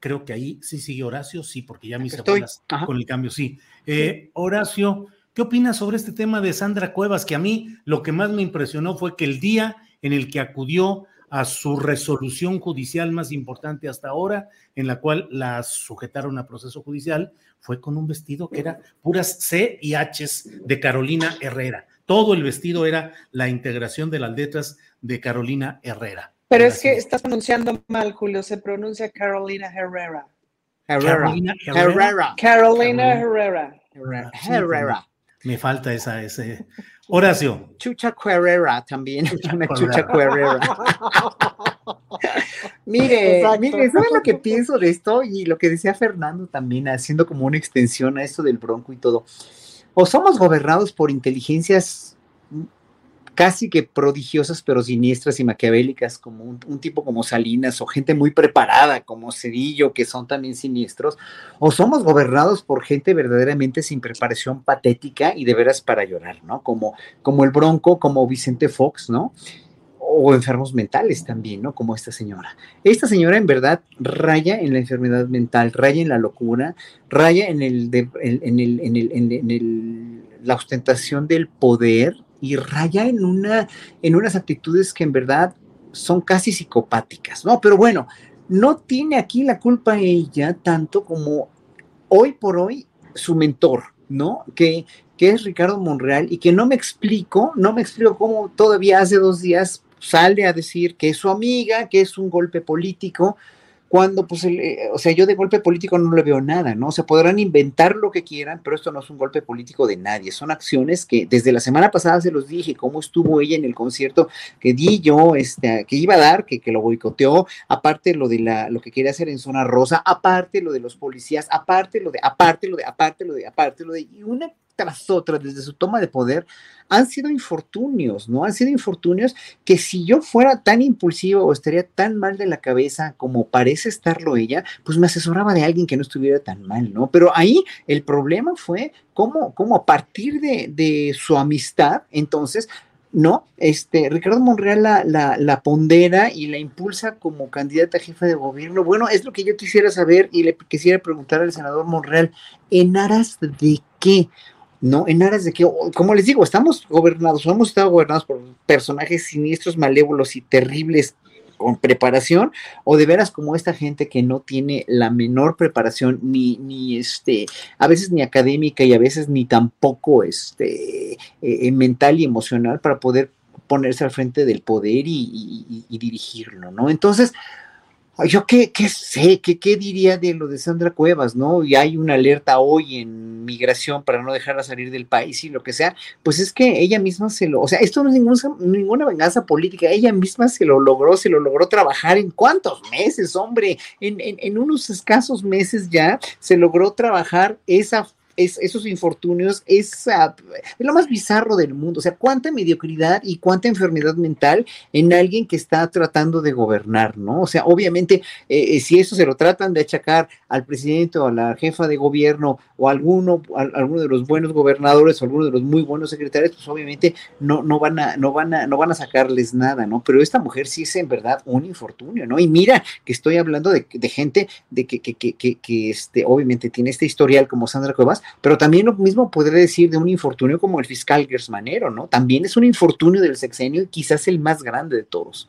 creo que ahí sí sigue Horacio, sí, porque ya mis abuelas con el cambio, sí. Eh, Horacio, ¿qué opinas sobre este tema de Sandra Cuevas? Que a mí lo que más me impresionó fue que el día en el que acudió a su resolución judicial más importante hasta ahora, en la cual la sujetaron a proceso judicial, fue con un vestido que era puras C y Hs de Carolina Herrera. Todo el vestido era la integración de las letras de Carolina Herrera. Pero es que estás pronunciando mal, Julio. Se pronuncia Carolina Herrera. Carolina Herrera. Carolina Herrera. Herrera. Herrera. Me falta esa, ese. Horacio. Chucha Herrera también. Una chucha Herrera. Herrera. Mire, Exacto. mire, ¿saben lo que pienso de esto? Y lo que decía Fernando también, haciendo como una extensión a esto del bronco y todo. O somos gobernados por inteligencias casi que prodigiosas, pero siniestras y maquiavélicas, como un, tipo como Salinas, o gente muy preparada como Cedillo, que son también siniestros, o somos gobernados por gente verdaderamente sin preparación patética y de veras para llorar, ¿no? Como, como el Bronco, como Vicente Fox, ¿no? o enfermos mentales también, ¿no? Como esta señora. Esta señora en verdad raya en la enfermedad mental, raya en la locura, raya en el, en, el, en el- en el- la ostentación del poder y raya en una, en unas actitudes que en verdad son casi psicopáticas, ¿no? Pero bueno, no tiene aquí la culpa ella tanto como hoy por hoy su mentor, ¿no? Que, que es Ricardo Monreal y que no me explico, no me explico cómo todavía hace dos días sale a decir que es su amiga, que es un golpe político, cuando pues, el, eh, o sea, yo de golpe político no le veo nada, ¿no? O sea, podrán inventar lo que quieran, pero esto no es un golpe político de nadie, son acciones que desde la semana pasada se los dije, cómo estuvo ella en el concierto que di yo, este, que iba a dar, que, que lo boicoteó, aparte lo de la, lo que quería hacer en zona rosa, aparte lo de los policías, aparte lo de, aparte lo de, aparte lo de, aparte lo de, y una tras otra, desde su toma de poder, han sido infortunios, ¿no? Han sido infortunios que si yo fuera tan impulsivo o estaría tan mal de la cabeza como parece estarlo ella, pues me asesoraba de alguien que no estuviera tan mal, ¿no? Pero ahí el problema fue cómo, cómo a partir de, su amistad, entonces, no, este, Ricardo Monreal la, la, pondera y la impulsa como candidata a jefa de gobierno. Bueno, es lo que yo quisiera saber y le quisiera preguntar al senador Monreal, ¿en aras de qué? ¿No? En aras de que, o- como les digo, estamos gobernados, o hemos estado gobernados por personajes siniestros, malévolos y terribles con preparación, o de veras como esta gente que no tiene la menor preparación, ni, ni este, a veces ni académica y a veces ni tampoco este, eh, eh, mental y emocional para poder ponerse al frente del poder y dirigirlo, ¿no? Entonces, yo qué, qué sé, qué, qué diría de lo de Sandra Cuevas, ¿no? Y hay una alerta hoy en migración para no dejarla salir del país y lo que sea, pues es que ella misma se lo, o sea, esto no es ninguna venganza política, ella misma se lo logró, se lo logró trabajar. En cuántos meses, hombre, en, en- en unos escasos meses ya se logró trabajar esa es, esos infortunios es, lo más bizarro del mundo. O sea, cuánta mediocridad y cuánta enfermedad mental en alguien que está tratando de gobernar, ¿no? O sea, obviamente, eh, eh, si eso se lo tratan de achacar al presidente o a la jefa de gobierno o a alguno, a, alguno de los buenos gobernadores o alguno de los muy buenos secretarios, pues obviamente no, no, van a, no, van a, no van a sacarles nada, ¿no? Pero esta mujer sí es en verdad un infortunio, ¿no? Y mira que estoy hablando de, de gente de que, que, que, que, este, obviamente tiene este historial como Sandra Cuevas, pero también lo mismo podría decir de un infortunio como el fiscal Gersmanero, ¿no? También es un infortunio del sexenio y quizás el más grande de todos.